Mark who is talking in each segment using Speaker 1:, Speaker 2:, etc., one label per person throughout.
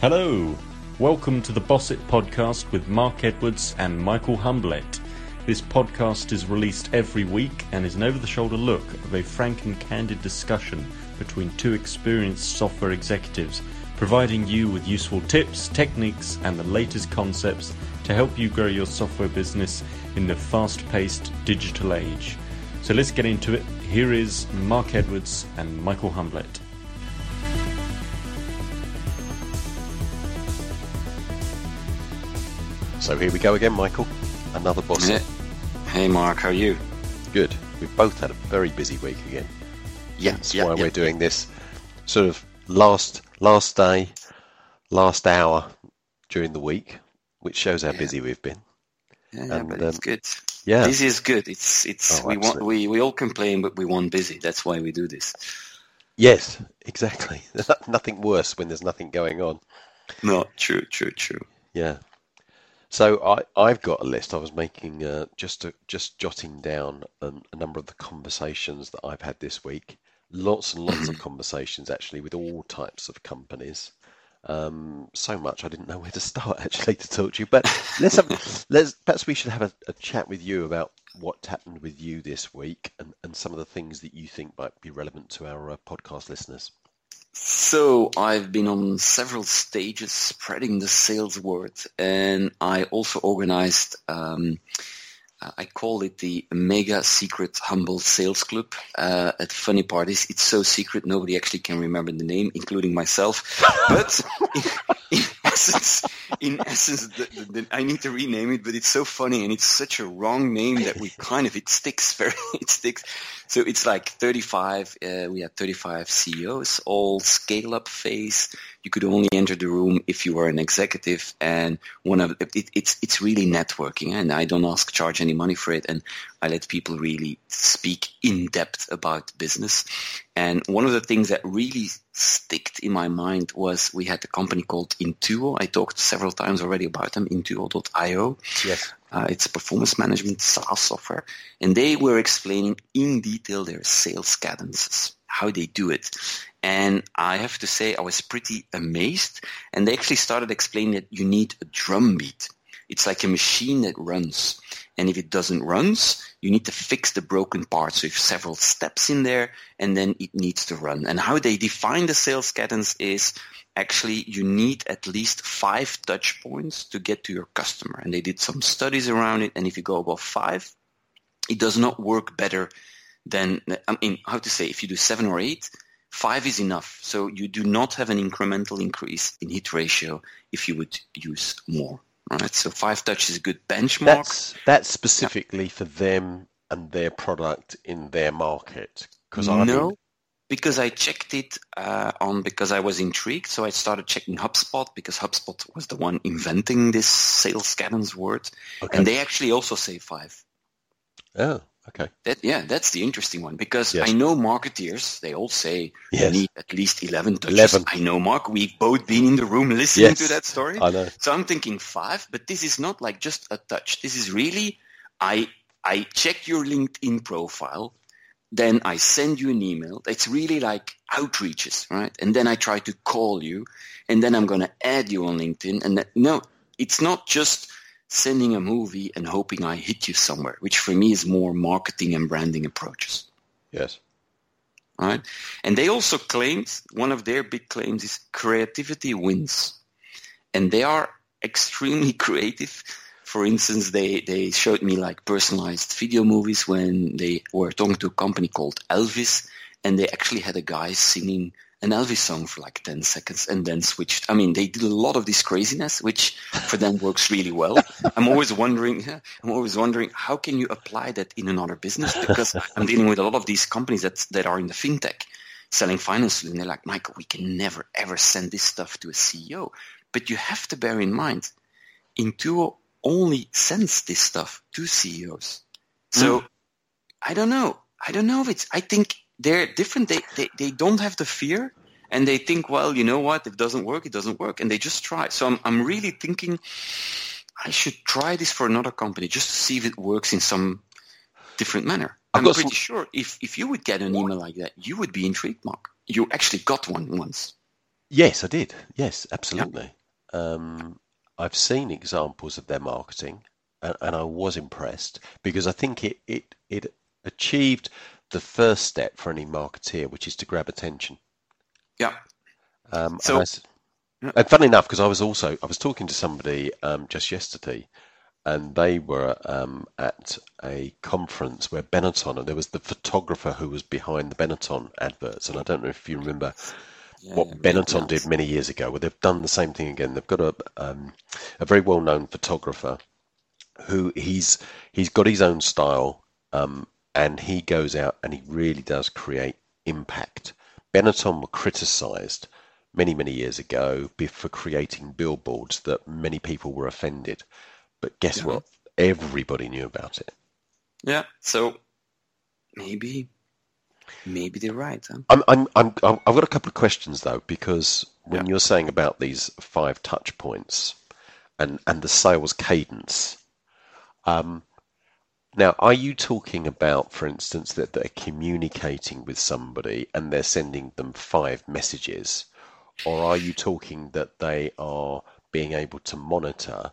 Speaker 1: Hello, welcome to the Boss It podcast with Mark Edwards and Michael Humblet. This podcast is released every week and is an over the shoulder look of a frank and candid discussion between two experienced software executives, providing you with useful tips, techniques, and the latest concepts to help you grow your software business in the fast paced digital age. So let's get into it. Here is Mark Edwards and Michael Humblet.
Speaker 2: So here we go again, Michael. Another boss.
Speaker 3: Yeah. Hey, Mark, how are you?
Speaker 2: Good. We've both had a very busy week again.
Speaker 3: Yeah,
Speaker 2: That's
Speaker 3: yeah,
Speaker 2: why
Speaker 3: yeah.
Speaker 2: we're doing this sort of last last day, last hour during the week, which shows how
Speaker 3: Yeah.
Speaker 2: busy we've been.
Speaker 3: Yeah,
Speaker 2: And,
Speaker 3: but it's
Speaker 2: um,
Speaker 3: good.
Speaker 2: Yeah.
Speaker 3: Busy is good. It's it's
Speaker 2: Oh,
Speaker 3: we want we, we all complain, but we want busy. That's why we do this.
Speaker 2: Yes, exactly. nothing worse when there's nothing going on.
Speaker 3: No, true, true, true.
Speaker 2: Yeah. So I, I've got a list. I was making uh, just just jotting down um, a number of the conversations that I've had this week. Lots and lots of conversations actually with all types of companies. Um, so much I didn't know where to start actually to talk to you. But let's have, let's perhaps we should have a, a chat with you about what happened with you this week and, and some of the things that you think might be relevant to our uh, podcast listeners.
Speaker 3: So I've been on several stages spreading the sales word, and I also organized. Um, I call it the Mega Secret Humble Sales Club. Uh, at funny parties. it's so secret nobody actually can remember the name, including myself. But in, in essence, in essence, the, the, the, I need to rename it. But it's so funny and it's such a wrong name that we kind of it sticks very it sticks. So it's like 35. Uh, we had 35 CEOs, all scale up phase. You could only enter the room if you were an executive, and one of it, it's it's really networking. And I don't ask charge any money for it, and I let people really speak in depth about business. And one of the things that really sticked in my mind was we had a company called Intuo. I talked several times already about them, Intuo.io.
Speaker 2: Yes.
Speaker 3: Uh, it's performance management SaaS software. And they were explaining in detail their sales cadences, how they do it. And I have to say I was pretty amazed. And they actually started explaining that you need a drum beat. It's like a machine that runs. And if it doesn't run, you need to fix the broken parts. So you have several steps in there and then it needs to run. And how they define the sales cadence is actually you need at least five touch points to get to your customer. And they did some studies around it. And if you go above five, it does not work better than, I mean, how to say, if you do seven or eight, five is enough. So you do not have an incremental increase in hit ratio if you would use more. Right, so five touch is a good benchmark.
Speaker 2: That's that's specifically for them and their product in their market. Because I
Speaker 3: no,
Speaker 2: mean,
Speaker 3: because I checked it uh, on because I was intrigued, so I started checking HubSpot because HubSpot was the one inventing this sales cadence word,
Speaker 2: Okay.
Speaker 3: and they actually also say five.
Speaker 2: oh, okay.
Speaker 3: That yeah, that's the interesting one because
Speaker 2: Yes.
Speaker 3: I know marketeers they all say
Speaker 2: Yes.
Speaker 3: you need at least eleven touches.
Speaker 2: 11.
Speaker 3: I know Mark, we've both been in the room listening
Speaker 2: Yes.
Speaker 3: to that story.
Speaker 2: I know.
Speaker 3: So I'm thinking five, but this is not like just a touch. This is really I I check your LinkedIn profile, then I send you an email. It's really like outreaches, right? And then I try to call you, and then I'm gonna add you on LinkedIn. And that, no, it's not just sending a movie and hoping I hit you somewhere, which for me is more marketing and branding approaches
Speaker 2: Yes.
Speaker 3: right? And they also claimed one of their big claims is creativity wins, and they are extremely creative. For instance, they they showed me like personalized video movies when they were talking to a company called Elvis, and they actually had a guy singing an Elvis song for like 10 seconds and then switched. I mean, they did a lot of this craziness, which for them works really well. I'm always wondering, I'm always wondering, how can you apply that in another business? Because I'm dealing with a lot of these companies that, that are in the fintech selling finance. And they're like, Michael, we can never ever send this stuff to a CEO. But you have to bear in mind, in Intuo only sends this stuff to CEOs. So I don't know. I don't know if it's, I think they're different. They, they, they don't have the fear and they think, well, you know what? If it doesn't work, it doesn't work. And they just try. So I'm, I'm really thinking I should try this for another company just to see if it works in some different manner. I'm pretty
Speaker 2: some-
Speaker 3: sure if, if you would get an email like that, you would be intrigued, Mark. You actually got one once.
Speaker 2: Yes, I did. Yes, absolutely. Um, I've seen examples of their marketing, and, and I was impressed because I think it, it it achieved the first step for any marketeer, which is to grab attention.
Speaker 3: Yeah.
Speaker 2: Um,
Speaker 3: So-
Speaker 2: and, I s- and funny enough, because I was also I was talking to somebody um, just yesterday, and they were um, at a conference where Benetton, and there was the photographer who was behind the Benetton adverts, and I don't know if you remember what
Speaker 3: Yeah,
Speaker 2: Benetton did many years ago. where they've done the same thing again. They've got a um, a very well known photographer who he's he's got his own style, um, and he goes out and he really does create impact. Benetton were criticised many many years ago for creating billboards that many people were offended, but guess
Speaker 3: Yeah.
Speaker 2: what? Everybody knew about it.
Speaker 3: Yeah. So maybe, maybe they're right. Huh?
Speaker 2: I'm, I'm, I'm, I'm- I've got a couple of questions though, because when
Speaker 3: Yeah.
Speaker 2: you're saying about these five touch points and, and the sales cadence, um, now are you talking about, for instance, that they're communicating with somebody and they're sending them five messages, or are you talking that they are being able to monitor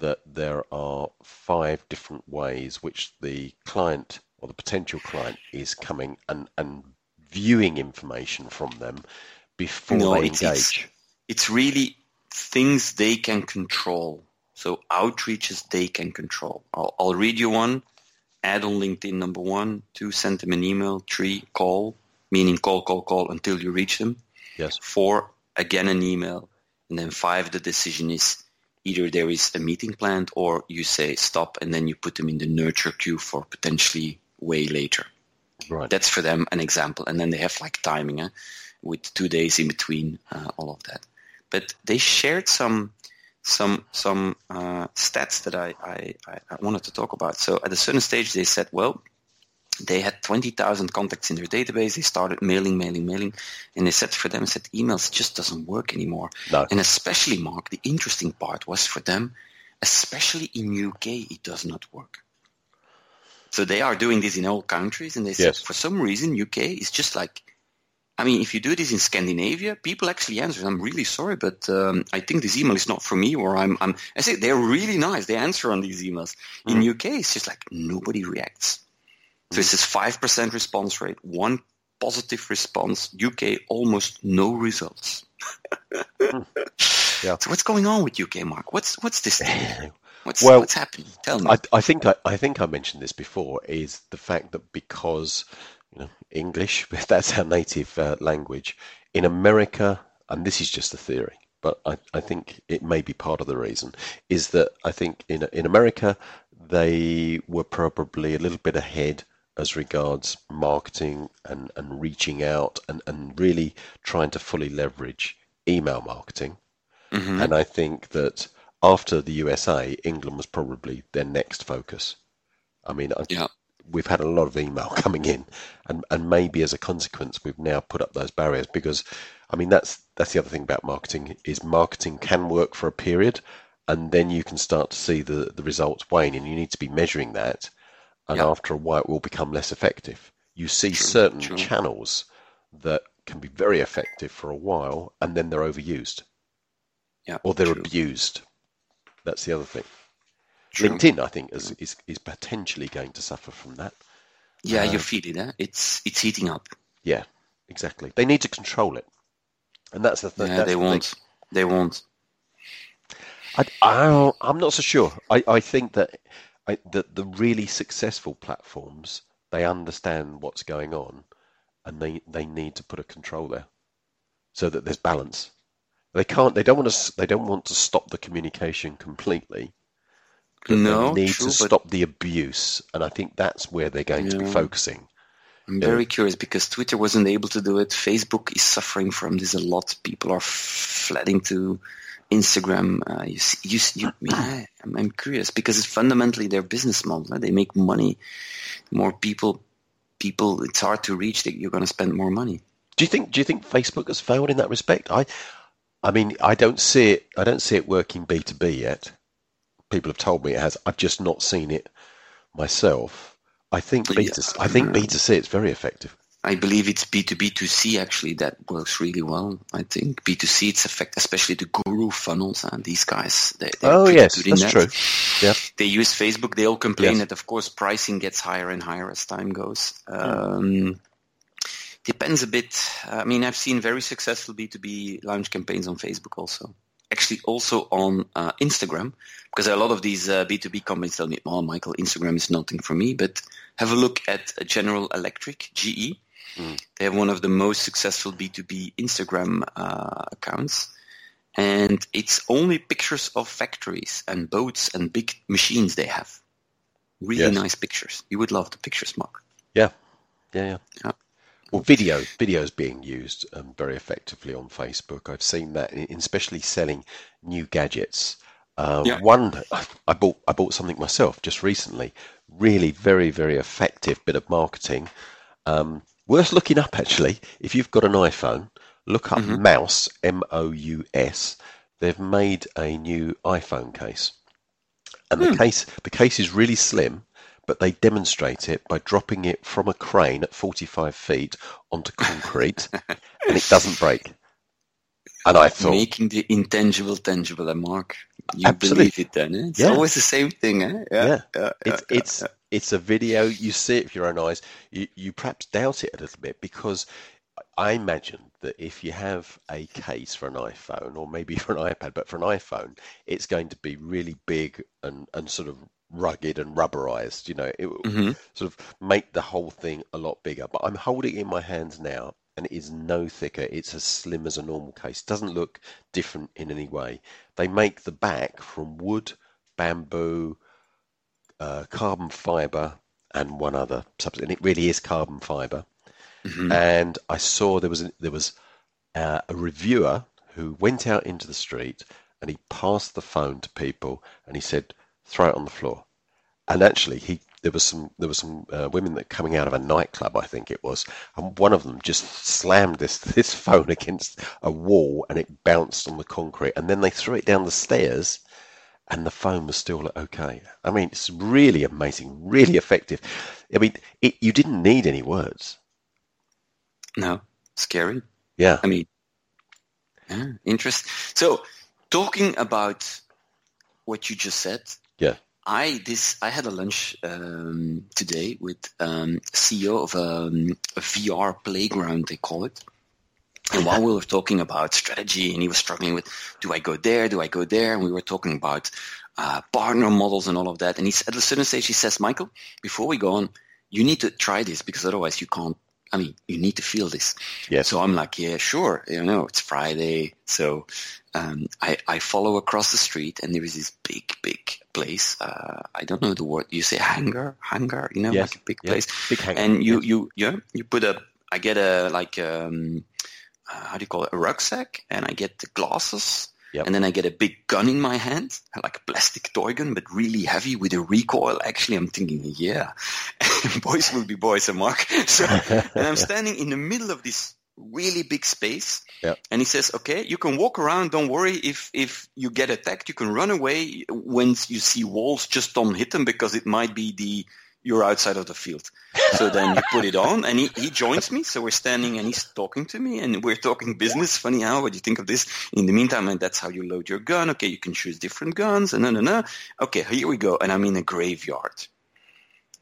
Speaker 2: that there are five different ways which the client or the potential client is coming and, and viewing information from them before
Speaker 3: No,
Speaker 2: they
Speaker 3: it's- it's-
Speaker 2: engage.
Speaker 3: It's really things they can control. So outreaches they can control. I'll, I'll read you one. Add on LinkedIn number one. Two, send them an email. Three, call, meaning call, call, call until you reach them.
Speaker 2: Yes.
Speaker 3: Four, again an email. And then five, the decision is either there is a meeting planned or you say stop and then you put them in the nurture queue for potentially way later.
Speaker 2: Right.
Speaker 3: That's for them an example. And then they have like timing eh, with two days in between uh, all of that. But they shared some some some uh, stats that I, I, I wanted to talk about. So at a certain stage, they said, well, they had 20,000 contacts in their database. They started mailing, mailing, mailing. And they said for them, said emails just doesn't work anymore.
Speaker 2: No.
Speaker 3: And especially, Mark, the interesting part was for them, especially in UK, it does not work. So they are doing this in all countries. And they said,
Speaker 2: Yes.
Speaker 3: for some reason, UK is just like, I mean, if you do this in Scandinavia, people actually answer. I'm really sorry, but um, I think this email is not for me, or I'm. I'm I say they're really nice. They answer on these emails. In mm. UK, it's just like nobody reacts. So it says mm. five percent response rate, one positive response. UK almost no results. Hmm.
Speaker 2: Yeah.
Speaker 3: So what's going on with UK, Mark? What's what's this thing? What's
Speaker 2: Well,
Speaker 3: what's happening? Tell me.
Speaker 2: I, I think I, I think I mentioned this before is the fact that because you know English if that's our native uh, language in America and this is just a theory but I, I think it may be part of the reason is that I think in in America they were probably a little bit ahead as regards marketing and, and reaching out and, and really trying to fully leverage email marketing
Speaker 3: Mhm.
Speaker 2: and I think that after the USA, England was probably their next focus. I mean,
Speaker 3: Yeah.
Speaker 2: we've had a lot of email coming in, and, and maybe as a consequence, we've now put up those barriers because, I mean, that's that's the other thing about marketing is marketing can work for a period, and then you can start to see the the results wane, and you need to be measuring that, and
Speaker 3: Yeah.
Speaker 2: after a while, it will become less effective. You see
Speaker 3: True,
Speaker 2: certain
Speaker 3: true.
Speaker 2: channels that can be very effective for a while, and then they're overused
Speaker 3: yeah.
Speaker 2: or they're
Speaker 3: true,
Speaker 2: abused. That's the other thing.
Speaker 3: true.
Speaker 2: LinkedIn, I think, is, is is potentially going to suffer from that.
Speaker 3: Yeah,
Speaker 2: Uh,
Speaker 3: you feel it. It's it's heating up.
Speaker 2: Yeah, exactly. They need to control it, and that's the thing.
Speaker 3: yeah, they won't. They won't.
Speaker 2: I, I, I'm not so sure. I, I think that I, that the really successful platforms they understand what's going on, and they, they need to put a control there, so that there's balance. They can't. They don't want to. They don't want to stop the communication completely. but
Speaker 3: No,
Speaker 2: they need
Speaker 3: true,
Speaker 2: to stop the abuse, and I think that's where they're going to be focusing.
Speaker 3: I'm
Speaker 2: Yeah.
Speaker 3: very curious because Twitter wasn't able to do it. Facebook is suffering from this a lot. People are flooding to Instagram. Uh, you see, you, you yeah, I'm, I'm curious because it's fundamentally their business model. right? They make money. More people, people. It's hard to reach. That you're going to spend more money.
Speaker 2: Do you think? Do you think Facebook has failed in that respect? I, I mean, I don't see it. I don't see it working B two B yet. People have told me it has. I've just not seen it myself. I think B two. I think B two C. It's very effective.
Speaker 3: I believe it's B2B2C actually that works really well. I think B2C it's effect, especially the guru funnels and these guys. They,
Speaker 2: oh yes, that's that. true. Yeah,
Speaker 3: they use Facebook. They all complain yes. that of course pricing gets higher and higher as time goes. Um, depends a bit. I mean, I've seen very successful B2B launch campaigns on Facebook also. Actually, also on uh, Instagram, because a lot of these uh, B2B companies tell me, "Oh, Michael, Instagram is nothing for me." But have a look at General Electric (GE). Mm. They have one of the most successful B2B Instagram uh, accounts. And it's only pictures of factories and boats and big machines they have. Really yes. nice pictures. You would love the pictures, Mark.
Speaker 2: Yeah. Yeah, yeah. yeah. Well, video video is being used um, very effectively on Facebook. I've seen that, in, especially selling new gadgets. Uh, yeah. One, I bought I bought something myself just recently. Really, very very effective bit of marketing. Um, Worth looking up actually. If you've got an iPhone, look up mm-hmm. Mous M O U S. They've made a new iPhone case, and the hmm. case the case is really slim, but they demonstrate it by dropping it from a crane at 45 feet onto concrete, and it doesn't break. And I thought
Speaker 3: making the intangible tangible, Mark. You absolutely. believe it then? Eh? It's yeah. always the same thing, eh?
Speaker 2: Yeah, yeah. yeah it's it's it's a video. You see it with your own eyes. You you perhaps doubt it a little bit because I imagine that if you have a case for an iPhone or maybe for an iPad, but for an iPhone, it's going to be really big and and sort of rugged and rubberized. You know, it will mm-hmm. sort of make the whole thing a lot bigger. But I'm holding it in my hands now, and it is no thicker. It's as slim as a normal case. Doesn't look different in any way. They make the back from wood, bamboo, uh, carbon fiber, and one other substance. And it really is carbon fiber. Mm-hmm. And I saw there was a, there was uh, a reviewer who went out into the street and he passed the phone to people and he said, "Throw it on the floor." And actually, he there was some there was some uh, women that coming out of a nightclub, I think it was, and one of them just slammed this this phone against a wall and it bounced on the concrete, and then they threw it down the stairs, and the phone was still okay. I mean, it's really amazing, really effective. I mean, it, you didn't need any words.
Speaker 3: No, scary.
Speaker 2: Yeah.
Speaker 3: I mean, yeah, interest. So, talking about what you just said.
Speaker 2: Yeah.
Speaker 3: I this I had a lunch um, today with um, CEO of um, a VR playground they call it. And while we were talking about strategy, and he was struggling with, do I go there? Do I go there? And we were talking about uh, partner models and all of that. And he, at a certain stage, he says, Michael, before we go on, you need to try this because otherwise you can't I mean, you need to feel this.
Speaker 2: Yes.
Speaker 3: So I'm like, yeah, sure. You know, it's Friday. So um, I, I follow across the street and there is this big, big place. Uh, I don't know the word. You say hangar, hangar, you know, yes. like a big yes. place.
Speaker 2: Big hangar.
Speaker 3: And you, yes. you, yeah, you put a, I get a, like, um, uh, how do you call it? A rucksack and I get the glasses Yep. And then I get a big gun in my hand, like a plastic toy gun, but really heavy with a recoil. Actually, I'm thinking, yeah, boys will be boys, and Mark. So, and I'm standing in the middle of this really big space.
Speaker 2: Yep.
Speaker 3: And he says, okay, you can walk around. Don't worry. If, if you get attacked, you can run away. Once you see walls, just don't hit them because it might be the, you're outside of the field. So then you put it on and he, he joins me. So we're standing and he's talking to me and we're talking business. Funny how, what do you think of this? In the meantime, and that's how you load your gun. Okay, you can choose different guns and no, no, no. Okay, here we go. And I'm in a graveyard.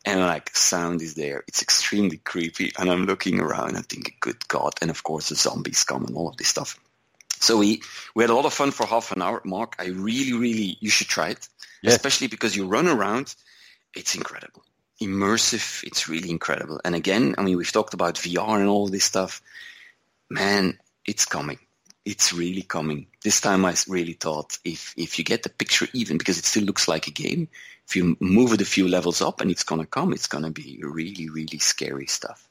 Speaker 3: And like sound is there. It's extremely creepy. And I'm looking around and thinking, good God. And of course the zombies come and all of this stuff. So we, we had a lot of fun for half an hour. Mark, I really, really, you should try it. Yes. Especially because you run around. It's incredible immersive. It's really incredible. And again, I mean, we've talked about VR and all this stuff. Man, it's coming. It's really coming. This time I really thought if, if you get the picture even, because it still looks like a game, if you move it a few levels up and it's going to come, it's going to be really, really scary stuff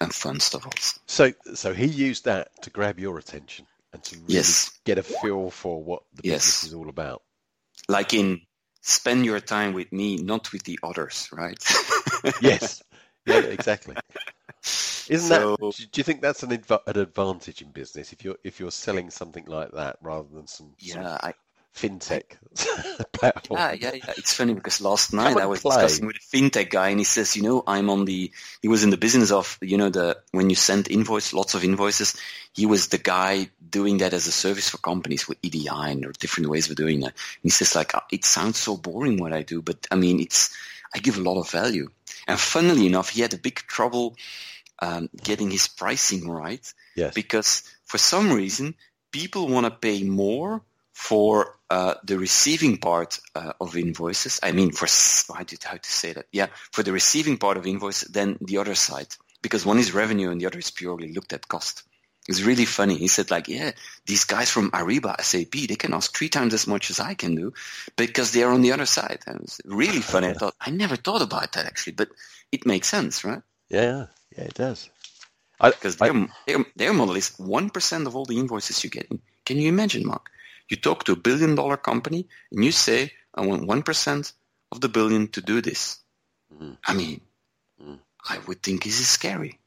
Speaker 3: and fun stuff also.
Speaker 2: So, so he used that to grab your attention and to really
Speaker 3: yes.
Speaker 2: get a feel for what the business yes. is all about.
Speaker 3: Like in spend your time with me, not with the others, right?
Speaker 2: yes. Yeah, exactly. Isn't so, that? Do you think that's an, adv- an advantage in business if you're if you're selling something like that rather than some,
Speaker 3: yeah, I,
Speaker 2: fintech platform.
Speaker 3: Yeah, yeah, yeah. It's funny because last night I was play. discussing with a fintech guy, and he says, you know, I'm on the. He was in the business of, you know, the when you send invoice, lots of invoices. He was the guy doing that as a service for companies with EDI and there different ways of doing that. And he says, like, uh, it sounds so boring what I do, but I mean, it's I give a lot of value. And funnily enough, he had a big trouble um, getting his pricing right
Speaker 2: yes.
Speaker 3: because for some reason people want to pay more for uh, the receiving part uh, of invoices. I mean, for how to, how to say that? Yeah, for the receiving part of invoice than the other side, because one is revenue and the other is purely looked at cost. It's really funny. He said, like, yeah, these guys from Ariba, SAP, they can ask three times as much as I can do because they are on the other side. And it's really funny. I thought I never thought about that actually, but it makes sense, right?
Speaker 2: Yeah, yeah, it does.
Speaker 3: Because their, their, their model is one percent of all the invoices you get. Can you imagine, Mark? You talk to a billion dollar company and you say, I want 1% of the billion to do this. Mm. I mean, mm. I would think this is scary.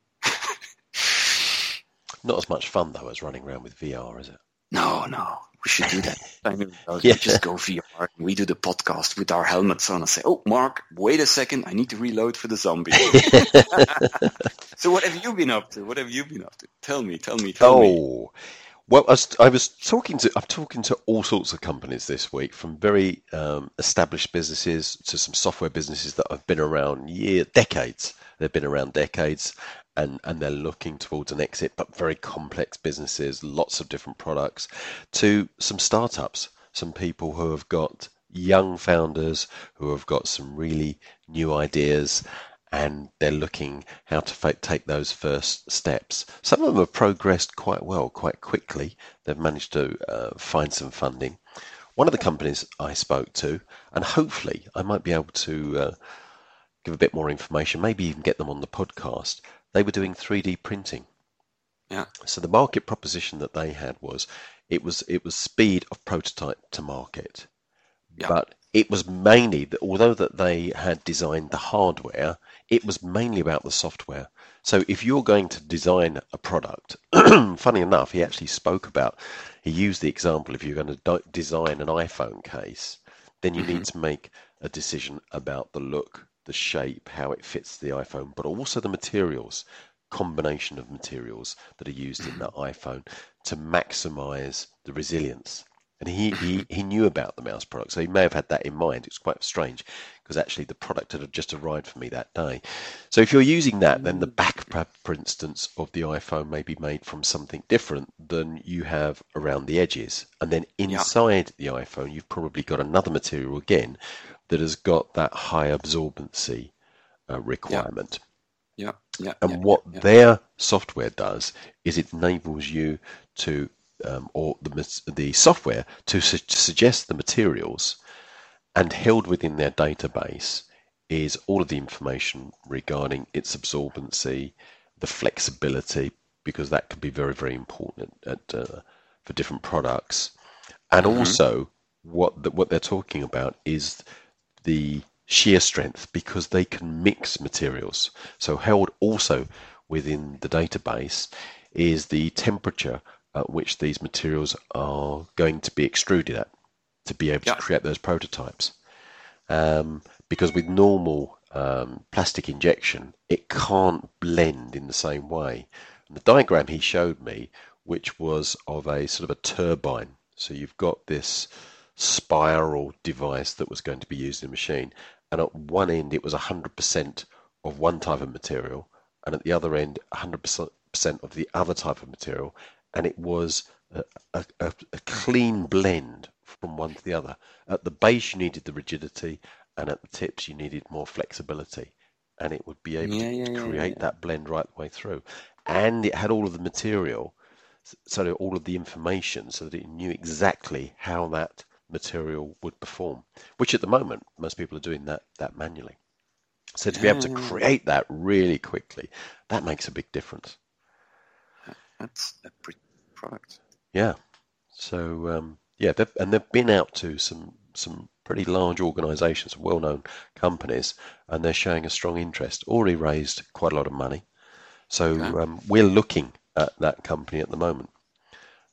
Speaker 2: Not as much fun though as running around with VR, is it?
Speaker 3: No, no. We should do that. I mean, yeah. we just go VR and we do the podcast with our helmets on and say, "Oh, Mark, wait a second, I need to reload for the zombie." so, what have you been up to? What have you been up to? Tell me, tell me, tell
Speaker 2: oh,
Speaker 3: me.
Speaker 2: Oh, well, I was, I was, talking to I'm talking to all sorts of companies this week, from very um, established businesses to some software businesses that have been around year decades. They've been around decades, and and they're looking towards an exit, but very complex businesses, lots of different products. To some startups, some people who have got young founders who have got some really new ideas and they're looking how to take those first steps. Some of them have progressed quite well, quite quickly. They've managed to uh, find some funding. One of the companies I spoke to, and hopefully I might be able to uh, give a bit more information, maybe even get them on the podcast. They were doing 3D printing.
Speaker 3: Yeah.
Speaker 2: So the market proposition that they had was it was it was speed of prototype to market. Yeah. But it was mainly that although that they had designed the hardware, it was mainly about the software. So if you're going to design a product, funny enough, he actually spoke about, he used the example if you're going to design an iPhone case, then you mm-hmm. need to make a decision about the look, the shape, how it fits the iPhone, but also the materials, combination of materials that are used in that iPhone to maximize the resilience and he, he, he knew about the Mous product, so he may have had that in mind. It's quite strange because actually the product had just arrived for me that day. So if you're using that, then the back, for instance, of the iPhone may be made from something different than you have around the edges. And then inside yeah. the iPhone, you've probably got another material again that has got that high absorbency uh, requirement.
Speaker 3: Yeah. Yeah.
Speaker 2: And
Speaker 3: yeah,
Speaker 2: what
Speaker 3: yeah.
Speaker 2: their software does is it enables you to um, or the, the software to su- suggest the materials and held within their database is all of the information regarding its absorbency, the flexibility, because that can be very, very important at, uh, for different products. And mm-hmm. also, what the, what they're talking about is the shear strength because they can mix materials. So held also within the database is the temperature at which these materials are going to be extruded at to be able to create those prototypes. Um, because with normal um, plastic injection, it can't blend in the same way. And the diagram he showed me, which was of a sort of a turbine. So you've got this spiral device that was going to be used in the machine, and at one end it was 100% of one type of material, and at the other end 100% of the other type of material, and it was a, a, a, clean blend from one to the other. At the base, you needed the rigidity, and at the tips, you needed more flexibility. And it would be able yeah, to yeah, create yeah, that blend right the way through. And it had all of the material, so all of the information, so that it knew exactly how that material would perform. Which at the moment, most people are doing that that manually. So to be able to create that really quickly, that makes a big difference.
Speaker 3: That's a pretty product.
Speaker 2: Yeah. So um, yeah, they've, and they've been out to some some pretty large organisations, well-known companies, and they're showing a strong interest. Already raised quite a lot of money, so okay. um, we're looking at that company at the moment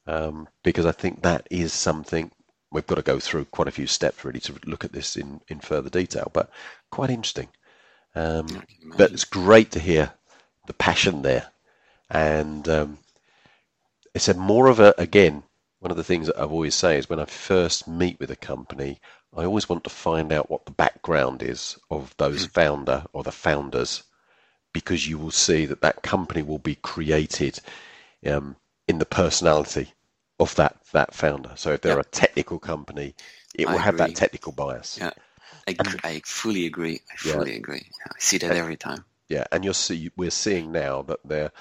Speaker 2: um, because I think that is something. We've got to go through quite a few steps really to look at this in, in further detail, but quite interesting. Um, but it's great to hear the passion there. And um, it's a more of a, again, one of the things that I've always say is when I first meet with a company, I always want to find out what the background is of those founder or the founders, because you will see that that company will be created um, in the personality of that that founder. So if they're
Speaker 3: Yep.
Speaker 2: a technical company, it
Speaker 3: I
Speaker 2: will have that technical bias.
Speaker 3: Yeah, I, gr- I fully agree. I
Speaker 2: Yeah.
Speaker 3: fully agree. I see that every time.
Speaker 2: Yeah, and you'll see we're seeing now that they're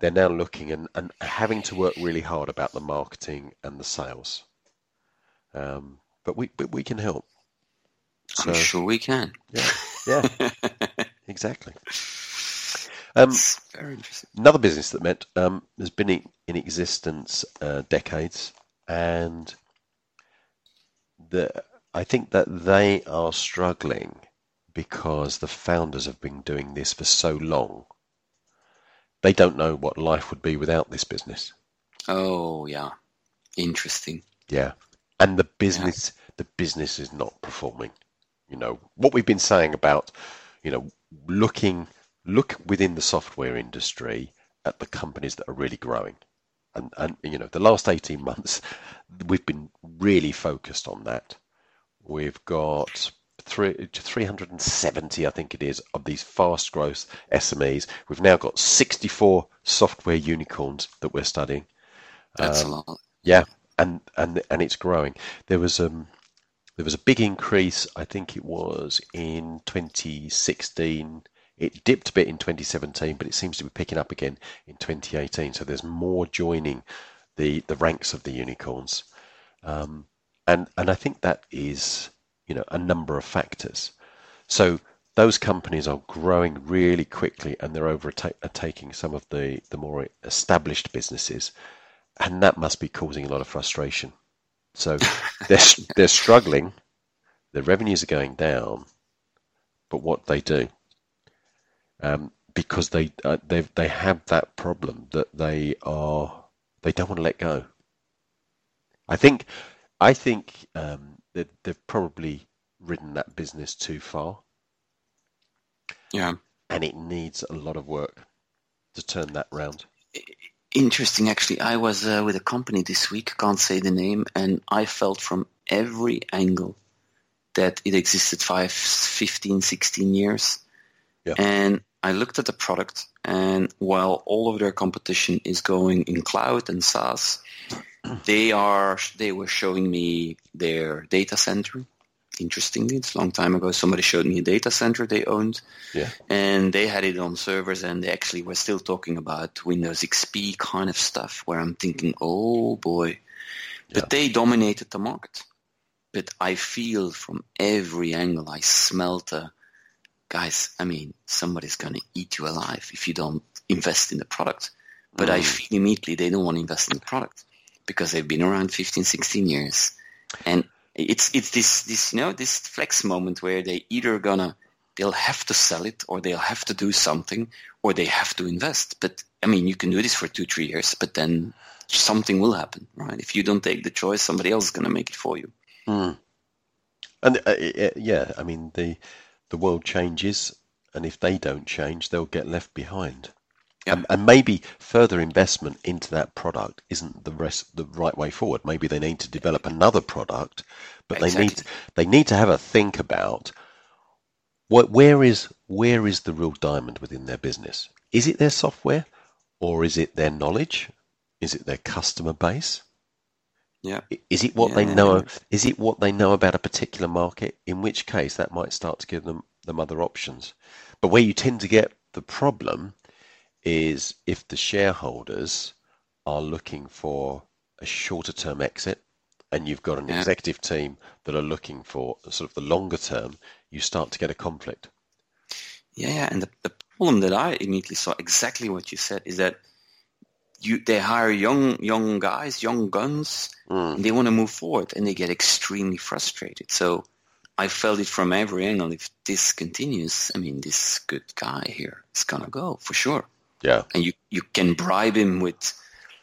Speaker 2: they're now looking and, and having to work really hard about the marketing and the sales. Um, but we but we can help. So
Speaker 3: I'm sure we can.
Speaker 2: yeah, yeah, exactly. Um,
Speaker 3: very interesting.
Speaker 2: another business that met um, has been in, in existence uh, decades, and the I think that they are struggling because the founders have been doing this for so long. They don't know what life would be without this business.
Speaker 3: Oh yeah, interesting.
Speaker 2: Yeah, and the business the business is not performing. You know what we've been saying about you know looking look within the software industry at the companies that are really growing. And, and you know the last 18 months we've been really focused on that. We've got three, 370 I think it is of these fast growth SMEs. We've now got 64 software unicorns that we're studying.
Speaker 3: That's
Speaker 2: Um,
Speaker 3: a lot.
Speaker 2: Yeah, and and and it's growing. There was um there was a big increase. I think it was in 2016. It dipped a bit in 2017, but it seems to be picking up again in 2018. So there's more joining the the ranks of the unicorns, um, and and I think that is you know a number of factors. So those companies are growing really quickly, and they're overtaking some of the the more established businesses and that must be causing a lot of frustration. So they're they're struggling. Their revenues are going down, but what they do, um, because they uh, they they have that problem that they are they don't want to let go. I think I think um, that they've probably ridden that business too far,
Speaker 3: Yeah.
Speaker 2: and it needs a lot of work to turn that round.
Speaker 3: Interesting, actually. I was uh, with a company this week, can't say the name, and I felt from every angle that it existed five, 15, 16 years.
Speaker 2: Yeah.
Speaker 3: And I looked at the product, and while all of their competition is going in cloud and SaaS, they are they were showing me their data center. Interestingly, it's a long time ago. Somebody showed me a data center they owned,
Speaker 2: Yeah.
Speaker 3: and they had it on servers and they actually were still talking about Windows XP kind of stuff where I'm thinking, oh boy. But
Speaker 2: Yeah.
Speaker 3: they dominated the market. But I feel from every angle, I smelt a, guys, I mean, somebody's going to eat you alive if you don't invest in the product. But I
Speaker 2: Mm.
Speaker 3: feel immediately they don't want to invest in the product because they've been around 15, 16 years. And it's, it's this, this, you know, this flex moment where they either gonna they'll have to sell it or they'll have to do something or they have to invest. But I mean, you can do this for two, three years, but then something will happen, right? If you don't take the choice, somebody else is going to make it for you.
Speaker 2: Mm. And uh, uh, yeah, I mean the the world changes, and if they don't change, they'll get left behind.
Speaker 3: Yeah.
Speaker 2: And, and maybe further investment into that product isn't the rest the right way forward. Maybe they need to develop another product, but they need they need to have a think about what where is where is the real diamond within their business? Is it their software, or is it their knowledge? Is it their customer base?
Speaker 3: Yeah.
Speaker 2: Is it what they know? Is it what they know about a particular market? In which case, that might start to give them them other options. But where you tend to get the problem is if the shareholders are looking for a shorter term exit, and you've got an
Speaker 3: Yeah.
Speaker 2: executive team that are looking for sort of the longer term, you start to get a conflict.
Speaker 3: Yeah, yeah. And the, the problem that I immediately saw, exactly what you said, is that you they hire young young guys, young guns,
Speaker 2: Mm.
Speaker 3: and they want to move forward, and they get extremely frustrated. So I felt it from every angle. If this continues, I mean, this good guy here is gonna go for sure.
Speaker 2: Yeah,
Speaker 3: and you, you can bribe him with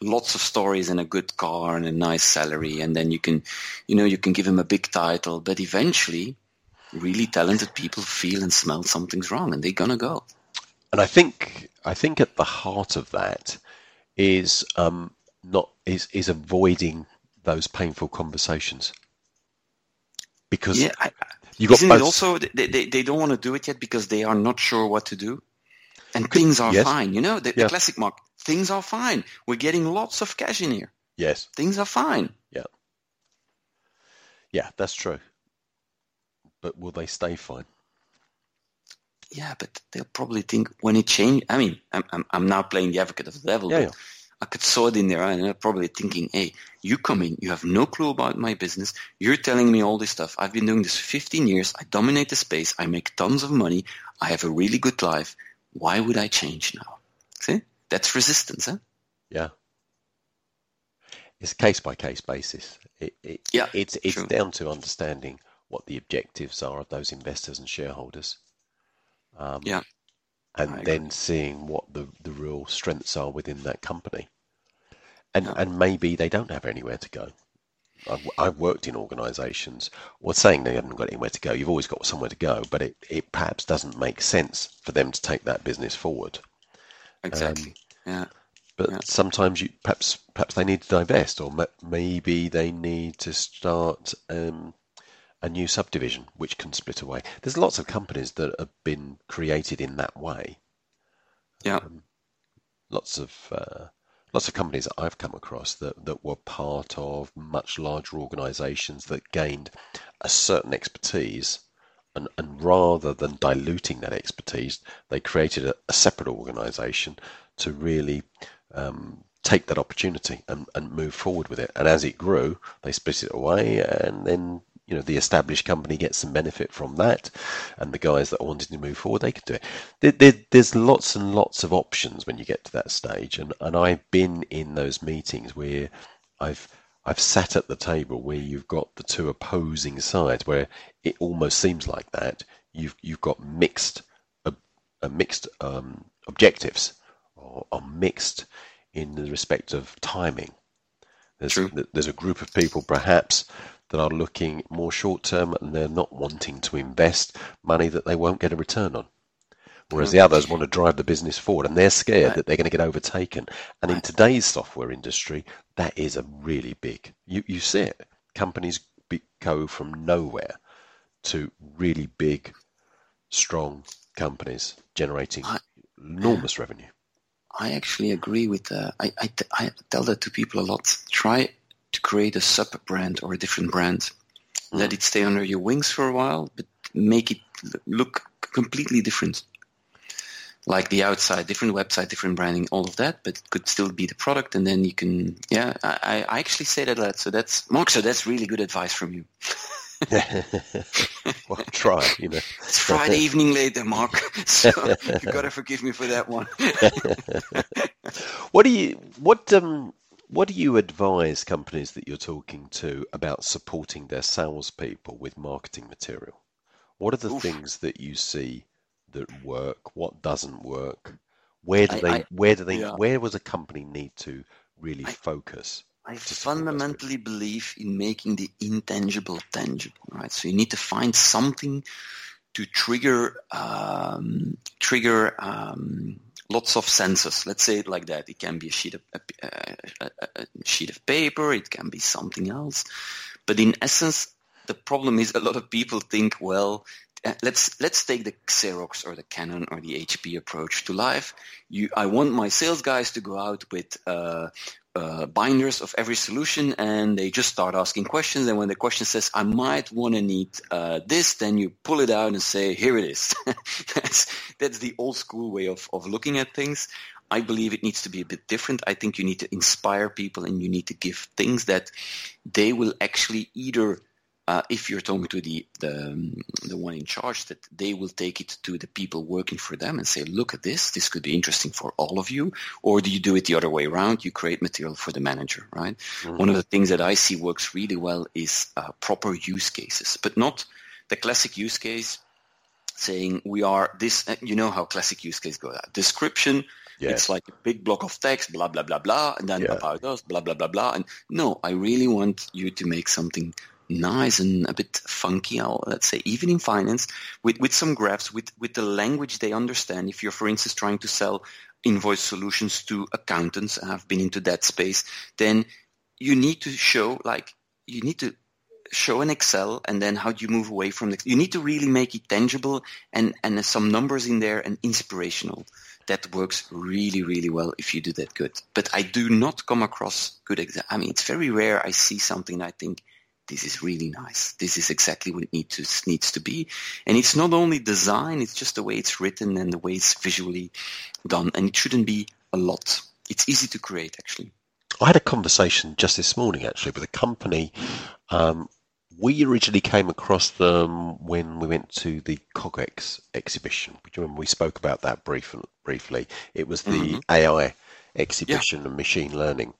Speaker 3: lots of stories and a good car and a nice salary, and then you can, you know, you can give him a big title, but eventually, really talented people feel and smell something's wrong, and they're gonna go.
Speaker 2: And I think I think at the heart of that is um, not is is avoiding those painful conversations because
Speaker 3: Yeah, I,
Speaker 2: you got both.
Speaker 3: also they, they, they don't want to do it yet because they are not sure what to do, and things are
Speaker 2: yes.
Speaker 3: fine. You know, the,
Speaker 2: Yeah.
Speaker 3: the classic mark. Things are fine. We're getting lots of cash in here.
Speaker 2: yes,
Speaker 3: Things are fine.
Speaker 2: Yeah yeah, that's true. But will they stay fine?
Speaker 3: Yeah, but they'll probably think when it change. I mean, I'm I'm, I'm now playing the advocate of the devil.
Speaker 2: Yeah,
Speaker 3: but
Speaker 2: yeah.
Speaker 3: I could saw it in their eye, and they're probably thinking, "Hey, you come in. You have no clue about my business. You're telling me all this stuff. I've been doing this for 15 years. I dominate the space. I make tons of money. I have a really good life. Why would I change now?" See, that's resistance, huh?
Speaker 2: Yeah. It's case by case basis. It, it,
Speaker 3: Yeah,
Speaker 2: it's it's
Speaker 3: true.
Speaker 2: down to understanding what the objectives are of those investors and shareholders. Um,
Speaker 3: Yeah,
Speaker 2: and then seeing what the, the real strengths are within that company. And
Speaker 3: Yeah.
Speaker 2: and maybe they don't have anywhere to go. I've, I've worked in organisations, or saying they haven't got anywhere to go. You've always got somewhere to go, but it, it perhaps doesn't make sense for them to take that business forward.
Speaker 3: exactly. yeah,
Speaker 2: But
Speaker 3: Yeah.
Speaker 2: sometimes you perhaps perhaps they need to divest, or ma- maybe they need to start um, a new subdivision which can split away. There's lots of companies that have been created in that way.
Speaker 3: yeah,
Speaker 2: Lots of uh, lots of companies that I've come across that, that were part of much larger organisations that gained a certain expertise. And, and rather than diluting that expertise, they created a, a separate organisation to really um, take that opportunity and, and move forward with it. And as it grew, they split it away, and then you know the established company gets some benefit from that, and the guys that wanted to move forward they could do it. There, there, there's lots and lots of options when you get to that stage, and, and I've been in those meetings where I've I've sat at the table where you've got the two opposing sides, where it almost seems like that. You've you've got mixed uh, uh, mixed um, objectives, or, or mixed in the respect of timing. There's there's a group of people perhaps that are looking more short term and they're not wanting to invest money that they won't get a return on. Whereas the others want to drive the business forward and they're scared
Speaker 3: Right.
Speaker 2: that they're going to get overtaken. And in today's software industry, that is a really big. You you see it. Companies be, go from nowhere to really big, strong companies generating
Speaker 3: I-
Speaker 2: enormous revenue.
Speaker 3: I actually agree with. Uh, I tell that to people a lot. Try to create a sub brand or a different brand. Let it stay under your wings for a while, but make it look completely different. Like the outside, different website, different branding, all of that, but it could still be the product, and then you can. Yeah, I, I actually say that a lot. So that's Mark. So that's really good advice from you.
Speaker 2: well, try, you know.
Speaker 3: It's Friday evening later, Mark. So you gotta forgive me for that one.
Speaker 2: What do you what um what do you advise companies that you're talking to about supporting their salespeople with marketing material? What are the
Speaker 3: Oof.
Speaker 2: things that you see that work? What doesn't work? Where do
Speaker 3: I-
Speaker 2: they
Speaker 3: I-
Speaker 2: where do they
Speaker 3: yeah.
Speaker 2: where does a company need to really
Speaker 3: I-
Speaker 2: focus?
Speaker 3: I
Speaker 2: to support those
Speaker 3: fundamentally believe in making the intangible tangible, right? So you need to find something to trigger um, trigger um, lots of senses. Let's say it like that. It can be a sheet of a, a, a, sheet of paper. It can be something else. But in essence, the problem is a lot of people think, well, uh, let's let's take the Xerox or the Canon or the HP approach to life. You, I want my sales guys to go out with uh, uh, binders of every solution, and they just start asking questions. And when the question says, "I might want to need uh, this," then you pull it out and say, "Here it is." that's that's the old school way of of looking at things. I believe it needs to be a bit different. I think you need to inspire people, and you need to give things that they will actually either uh, if you're talking to the, the um, the one in charge, that they will take it to the people working for them and say, "Look at this. This could be interesting for all of you." Or do you do it the other way around? You create material for the manager, right? One of the things that I see works really well is uh, proper use cases, but not the classic use case saying we are this. uh, You know how classic use case go out. Description.
Speaker 2: Yes.
Speaker 3: It's like a big block of text, blah blah blah blah, and then
Speaker 2: Yeah.
Speaker 3: about us, blah blah blah blah. And no, I really want you to make something nice and a bit funky. I'll, let's say even in finance, with with some graphs, with with the language they understand. If you're, for instance, trying to sell invoice solutions to accountants, I've been into that space, then you need to show like you need to show an Excel and then how do you move away from the you need to really make it tangible and and some numbers in there and inspirational that works really really well if you do that good but I do not come across good exa- I mean it's very rare I see something I think this is really nice this is exactly what it need to, needs to be and it's not only design it's just the way it's written and the way it's visually done and it shouldn't be a lot it's easy to create actually
Speaker 2: I had a conversation just this morning actually with a company. Um, we originally came across them when we went to the CogX exhibition. Do you remember we spoke about that brief, briefly? It was the AI exhibition and machine learning.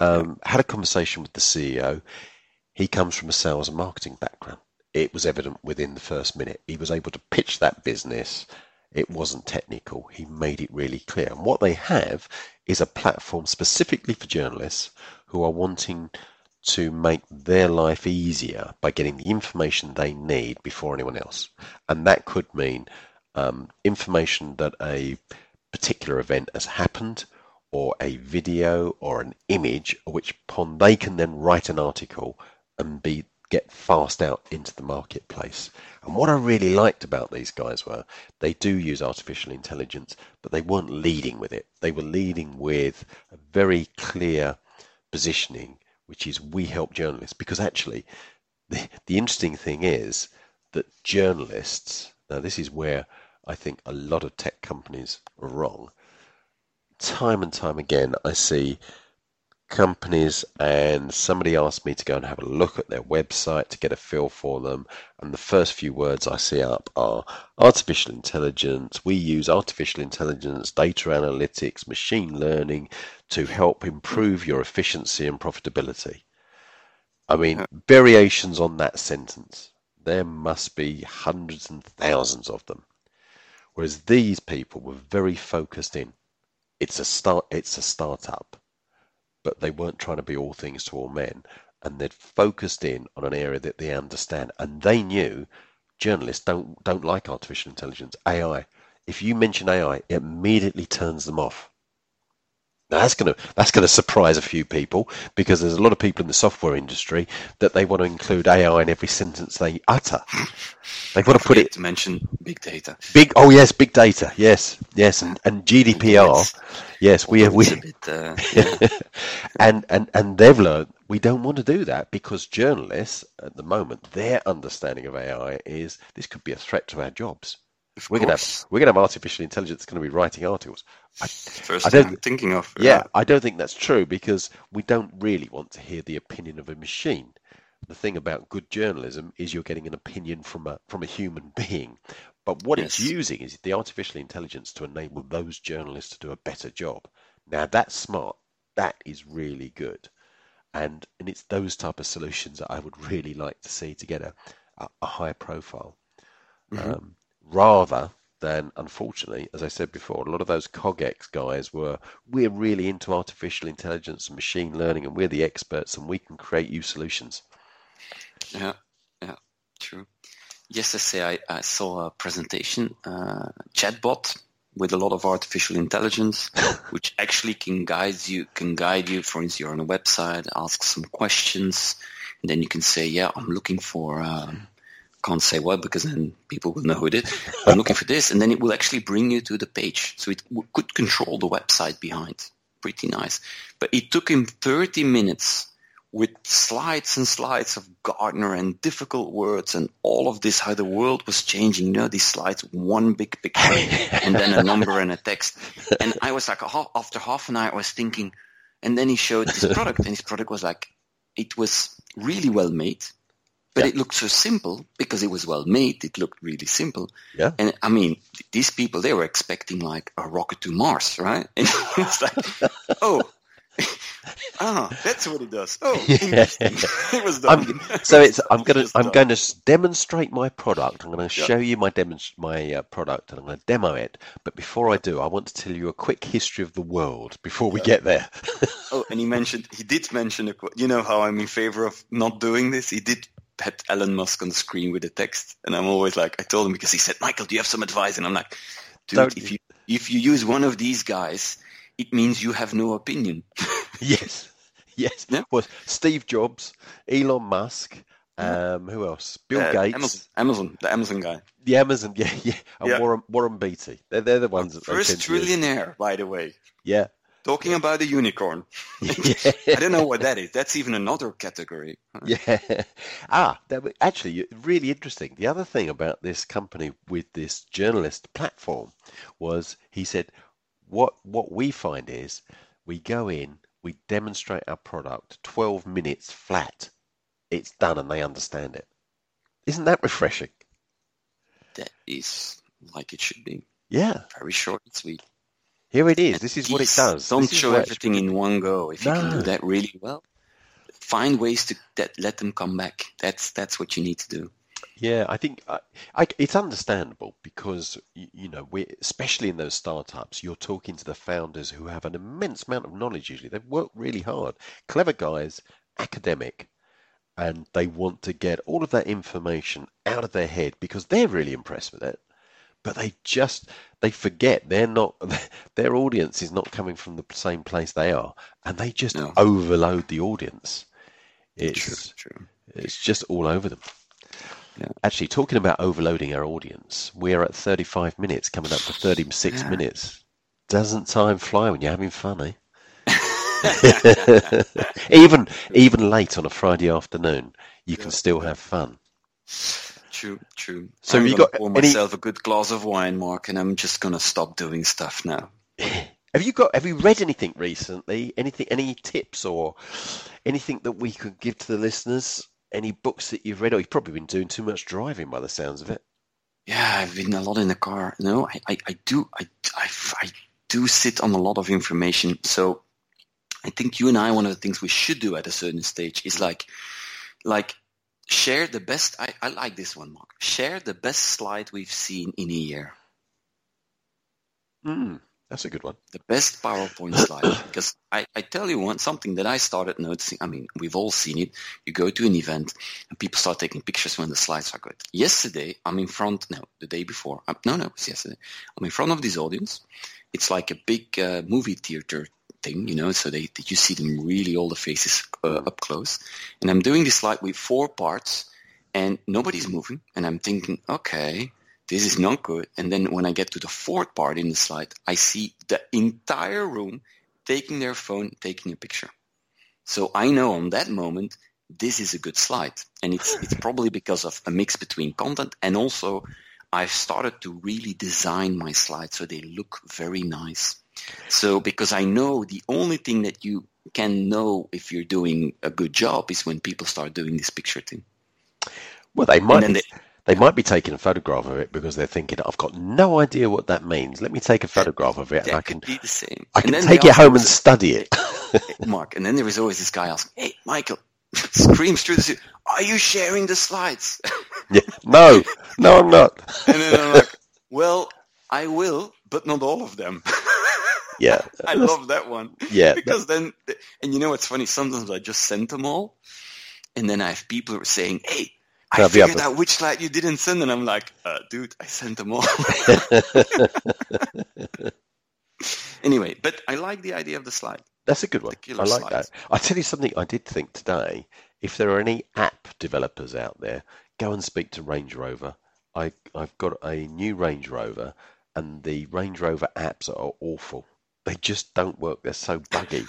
Speaker 2: Um, Had a conversation with the CEO. He comes from a sales and marketing background. It was evident within the first minute. He was able to pitch that business. It wasn't technical. He made it really clear. And what they have is a platform specifically for journalists who are wanting to make their life easier by getting the information they need before anyone else. And that could mean um, information that a particular event has happened or a video or an image which upon they can then write an article and be get fast out into the marketplace. And what I really liked about these guys were they do use artificial intelligence, but they weren't leading with it. They were leading with a very clear positioning, which is we help journalists. Because actually, the, the interesting thing is that journalists, now this is where I think a lot of tech companies are wrong. Time and time again, I see companies and somebody asked me to go and have a look at their website to get a feel for them. And the first few words I see up are artificial intelligence. We use artificial intelligence data analytics machine learning to help improve your efficiency and profitability. I mean variations on that sentence. There must be hundreds and thousands of them. Whereas these people were very focused in it's a start it's a startup but they weren't trying to be all things to all men. And they'd focused in on an area that they understand. And they knew journalists don't don't like artificial intelligence, AI. If you mention AI, it immediately turns them off. Now that's gonna that's gonna surprise a few people because there's a lot of people in the software industry that they want to include AI in every sentence they utter. They want to put it
Speaker 3: to mention big data
Speaker 2: big. Oh yes, big data. Yes, yes, and, and GDPR. Yes, we
Speaker 3: have
Speaker 2: we
Speaker 3: a bit, uh,
Speaker 2: and and and they've learned we don't want to do that because journalists at the moment their understanding of AI is this could be a threat to our jobs.
Speaker 3: Of
Speaker 2: We're gonna have we're gonna have artificial intelligence going to be writing articles. I,
Speaker 3: First
Speaker 2: I
Speaker 3: thing
Speaker 2: don't-
Speaker 3: I'm thinking of.
Speaker 2: yeah, I don't think that's true because we don't really want to hear the opinion of a machine. The thing about good journalism is you're getting an opinion from a from a human being. But what it's using is the artificial intelligence to enable those journalists to do a better job. Now that's smart. That is really good. And and it's those type of solutions that I would really like to see to get a, a, a high profile. Um, rather than unfortunately, as I said before, a lot of those CogX guys were we're really into artificial intelligence and machine learning and we're the experts and we can create you solutions.
Speaker 3: Yeah, yeah, true. Yesterday I, I saw a presentation, uh, chatbot with a lot of artificial intelligence, which actually can guide you, can guide you. For instance, you're on a website, ask some questions, and then you can say, "Yeah, I'm looking for." Um, can't say what because then people will know who it is. I'm looking for this, and then it will actually bring you to the page, so it w- could control the website behind. Pretty nice, but it took him 30 minutes with slides and slides of Gartner and difficult words and all of this, how the world was changing. You know, these slides, one big picture and then a number and a text. And I was like, after half an hour, I was thinking, and then he showed his product and his product was like, it was really well made, but
Speaker 2: Yeah.
Speaker 3: it looked so simple because it was well made. It looked really simple.
Speaker 2: Yeah.
Speaker 3: And I mean, these people, they were expecting like a rocket to Mars, right? And it was like, oh, ah, that's what it does. Oh, interesting. it was done.
Speaker 2: I'm, so it's I'm gonna
Speaker 3: Just
Speaker 2: I'm
Speaker 3: done.
Speaker 2: going to demonstrate my product. I'm going to
Speaker 3: Yeah.
Speaker 2: show you my demonst- my uh, product, and I'm going to demo it. But before I do, I want to tell you a quick history of the world before we get there.
Speaker 3: Oh, and he mentioned he did mention a. You know how I'm in favor of not doing this. He did pet Elon Musk on the screen with the text, and I'm always like, I told him because he said, Michael, do you have some advice? And I'm like, dude, if you if you use one of these guys, it means you have no opinion.
Speaker 2: yes, yes.
Speaker 3: Yeah.
Speaker 2: Well, Steve Jobs, Elon Musk. Um, who else? Bill
Speaker 3: Uh,
Speaker 2: Gates,
Speaker 3: Amazon, Amazon, the Amazon guy,
Speaker 2: the Amazon, yeah, yeah, and
Speaker 3: Yeah.
Speaker 2: Warren Warren Beatty. They're they're the ones that
Speaker 3: first trillionaire, by the way.
Speaker 2: Yeah,
Speaker 3: Talking about a unicorn.
Speaker 2: yeah.
Speaker 3: I don't know what that is. That's even another category.
Speaker 2: Yeah. Ah, that was actually really interesting. The other thing about this company with this journalist platform was he said, what what we find is we go in, we demonstrate our product, 12 minutes flat. It's done and they understand it. Isn't that refreshing?
Speaker 3: That is like it should be.
Speaker 2: Yeah.
Speaker 3: Very short and sweet.
Speaker 2: Here it is. This is what it does.
Speaker 3: Don't show everything in one go. If you can do that really well, find ways to that let them come back. That's that's what you need to do.
Speaker 2: Yeah, I think I, I, it's understandable because you, you know we, especially in those startups, you're talking to the founders who have an immense amount of knowledge. Usually, they've worked really hard, clever guys, academic, and they want to get all of that information out of their head because they're really impressed with it. But they just they forget they're not their audience is not coming from the same place they are, and they just
Speaker 3: No.
Speaker 2: overload the audience. It's
Speaker 3: True, true.
Speaker 2: it's just all over them.
Speaker 3: Yeah.
Speaker 2: Actually, talking about overloading our audience, we're at 35 minutes, coming up to 36
Speaker 3: Yeah.
Speaker 2: minutes. Doesn't time fly when you're having fun, eh? even even late on a Friday afternoon, you can still have fun.
Speaker 3: True, true.
Speaker 2: So
Speaker 3: I'm
Speaker 2: you
Speaker 3: gonna
Speaker 2: got
Speaker 3: pour
Speaker 2: any-
Speaker 3: myself a good glass of wine, Mark, and I'm just gonna stop doing stuff now.
Speaker 2: Have you got? Have you read anything recently? Anything? Any tips or anything that we could give to the listeners? Any books that you've read? Or you've probably been doing too much driving by the sounds of it.
Speaker 3: Yeah, I've been a lot in the car. No, I, I, I do, I, I, I do sit on a lot of information. So I think you and I, one of the things we should do at a certain stage is like, like share the best. I, I like this one, Mark. Share the best slide we've seen in a year.
Speaker 2: Hmm, that's a good one.
Speaker 3: the best PowerPoint slide because I, I tell you one something that I started noticing. I mean, we've all seen it. You go to an event and people start taking pictures when the slides are good. Yesterday, I'm in front. No, the day before. um, no, no, it was yesterday. I'm in front of this audience. It's like a big uh, movie theater thing, you know. So they you see them really all the faces uh, up close. And I'm doing this slide with four parts, and nobody's moving. And I'm thinking, okay, this is not good. And then when I get to the fourth part in the slide, I see the entire room taking their phone, taking a picture. So I know on that moment, this is a good slide. And it's, it's probably because of a mix between content and also I've started to really design my slides so they look very nice. So because I know the only thing that you can know if you're doing a good job is when people start doing this picture thing.
Speaker 2: Well, they might be, they might be taking a photograph of it because they're thinking, I've got no idea what that means. Let me take a photograph of it, and I can
Speaker 3: be the same.
Speaker 2: I can take it home
Speaker 3: me-
Speaker 2: and study it.
Speaker 3: Mark. And then there is always this guy asking, "Hey, Michael," screams through the city, "Are you sharing the slides?"
Speaker 2: yeah. No, no, I'm not.
Speaker 3: and then I'm like, "Well, I will, but not all of them."
Speaker 2: Yeah,
Speaker 3: I love that one
Speaker 2: yeah.
Speaker 3: because then, and you know what's funny? Sometimes I just send them all, and then I have people saying, "Hey." I
Speaker 2: That'll
Speaker 3: figured out which slide you didn't send, and I'm like, uh, dude, I sent them all. anyway, but I like the idea of the slide.
Speaker 2: That's a good one. I like
Speaker 3: slides.
Speaker 2: that. I tell you something I did think today. If there are any app developers out there, go and speak to Range Rover. I, I've got a new Range Rover, and the Range Rover apps are awful. They just don't work. They're so buggy.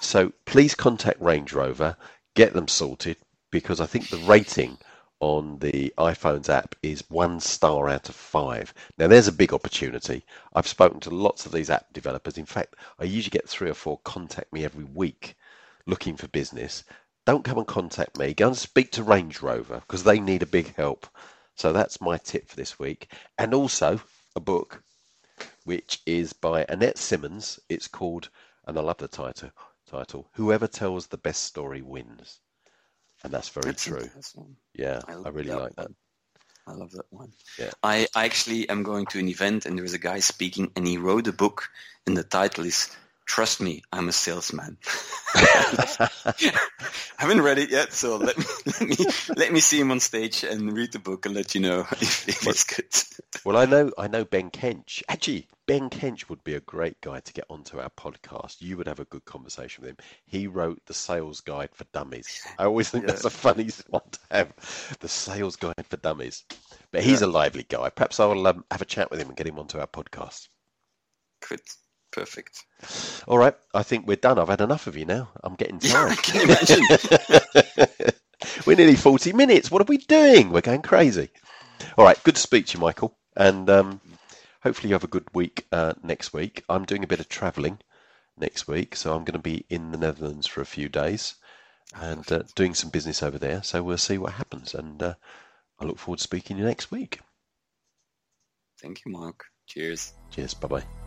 Speaker 2: so please contact Range Rover, get them sorted, because I think the rating on the iPhone's app is one star out of five. Now, there's a big opportunity. I've spoken to lots of these app developers. In fact, I usually get three or four contact me every week looking for business. Don't come and contact me. Go and speak to Range Rover because they need a big help. So that's my tip for this week. And also a book which is by Annette Simmons. It's called, and I love the title, title. Whoever tells the best story wins, and that's very
Speaker 3: That's
Speaker 2: true. Yeah,
Speaker 3: I
Speaker 2: I, really
Speaker 3: that
Speaker 2: like that.
Speaker 3: one. I love that one.
Speaker 2: Yeah.
Speaker 3: I, I actually am going to an event and there was a guy speaking and he wrote a book and the title is Trust Me, I'm a Salesman. I haven't read it yet, so let me let me let me see him on stage and read the book and let you know if, if it's good.
Speaker 2: Well, I know, I know Ben Kench. Actually, Ben Kench would be a great guy to get onto our podcast. You would have a good conversation with him. He wrote the Sales Guide for Dummies. I always think
Speaker 3: Yeah.
Speaker 2: that's a funny one to have, the Sales Guide for Dummies. But he's a lively guy. Perhaps I'll um, have a chat with him and get him onto our podcast.
Speaker 3: Good. Perfect.
Speaker 2: All right, I think we're done. I've had enough of you now. I'm getting tired.
Speaker 3: can imagine.
Speaker 2: we're nearly 40 minutes. What are we doing? We're going crazy. All right, good to speak to you, Michael. And um, hopefully you have a good week uh, next week. I'm doing a bit of travelling next week, so I'm going to be in the Netherlands for a few days and uh, doing some business over there. So we'll see what happens. And uh, I look forward to speaking to you next week.
Speaker 3: Thank you, Mark. Cheers.
Speaker 2: Cheers. Bye bye.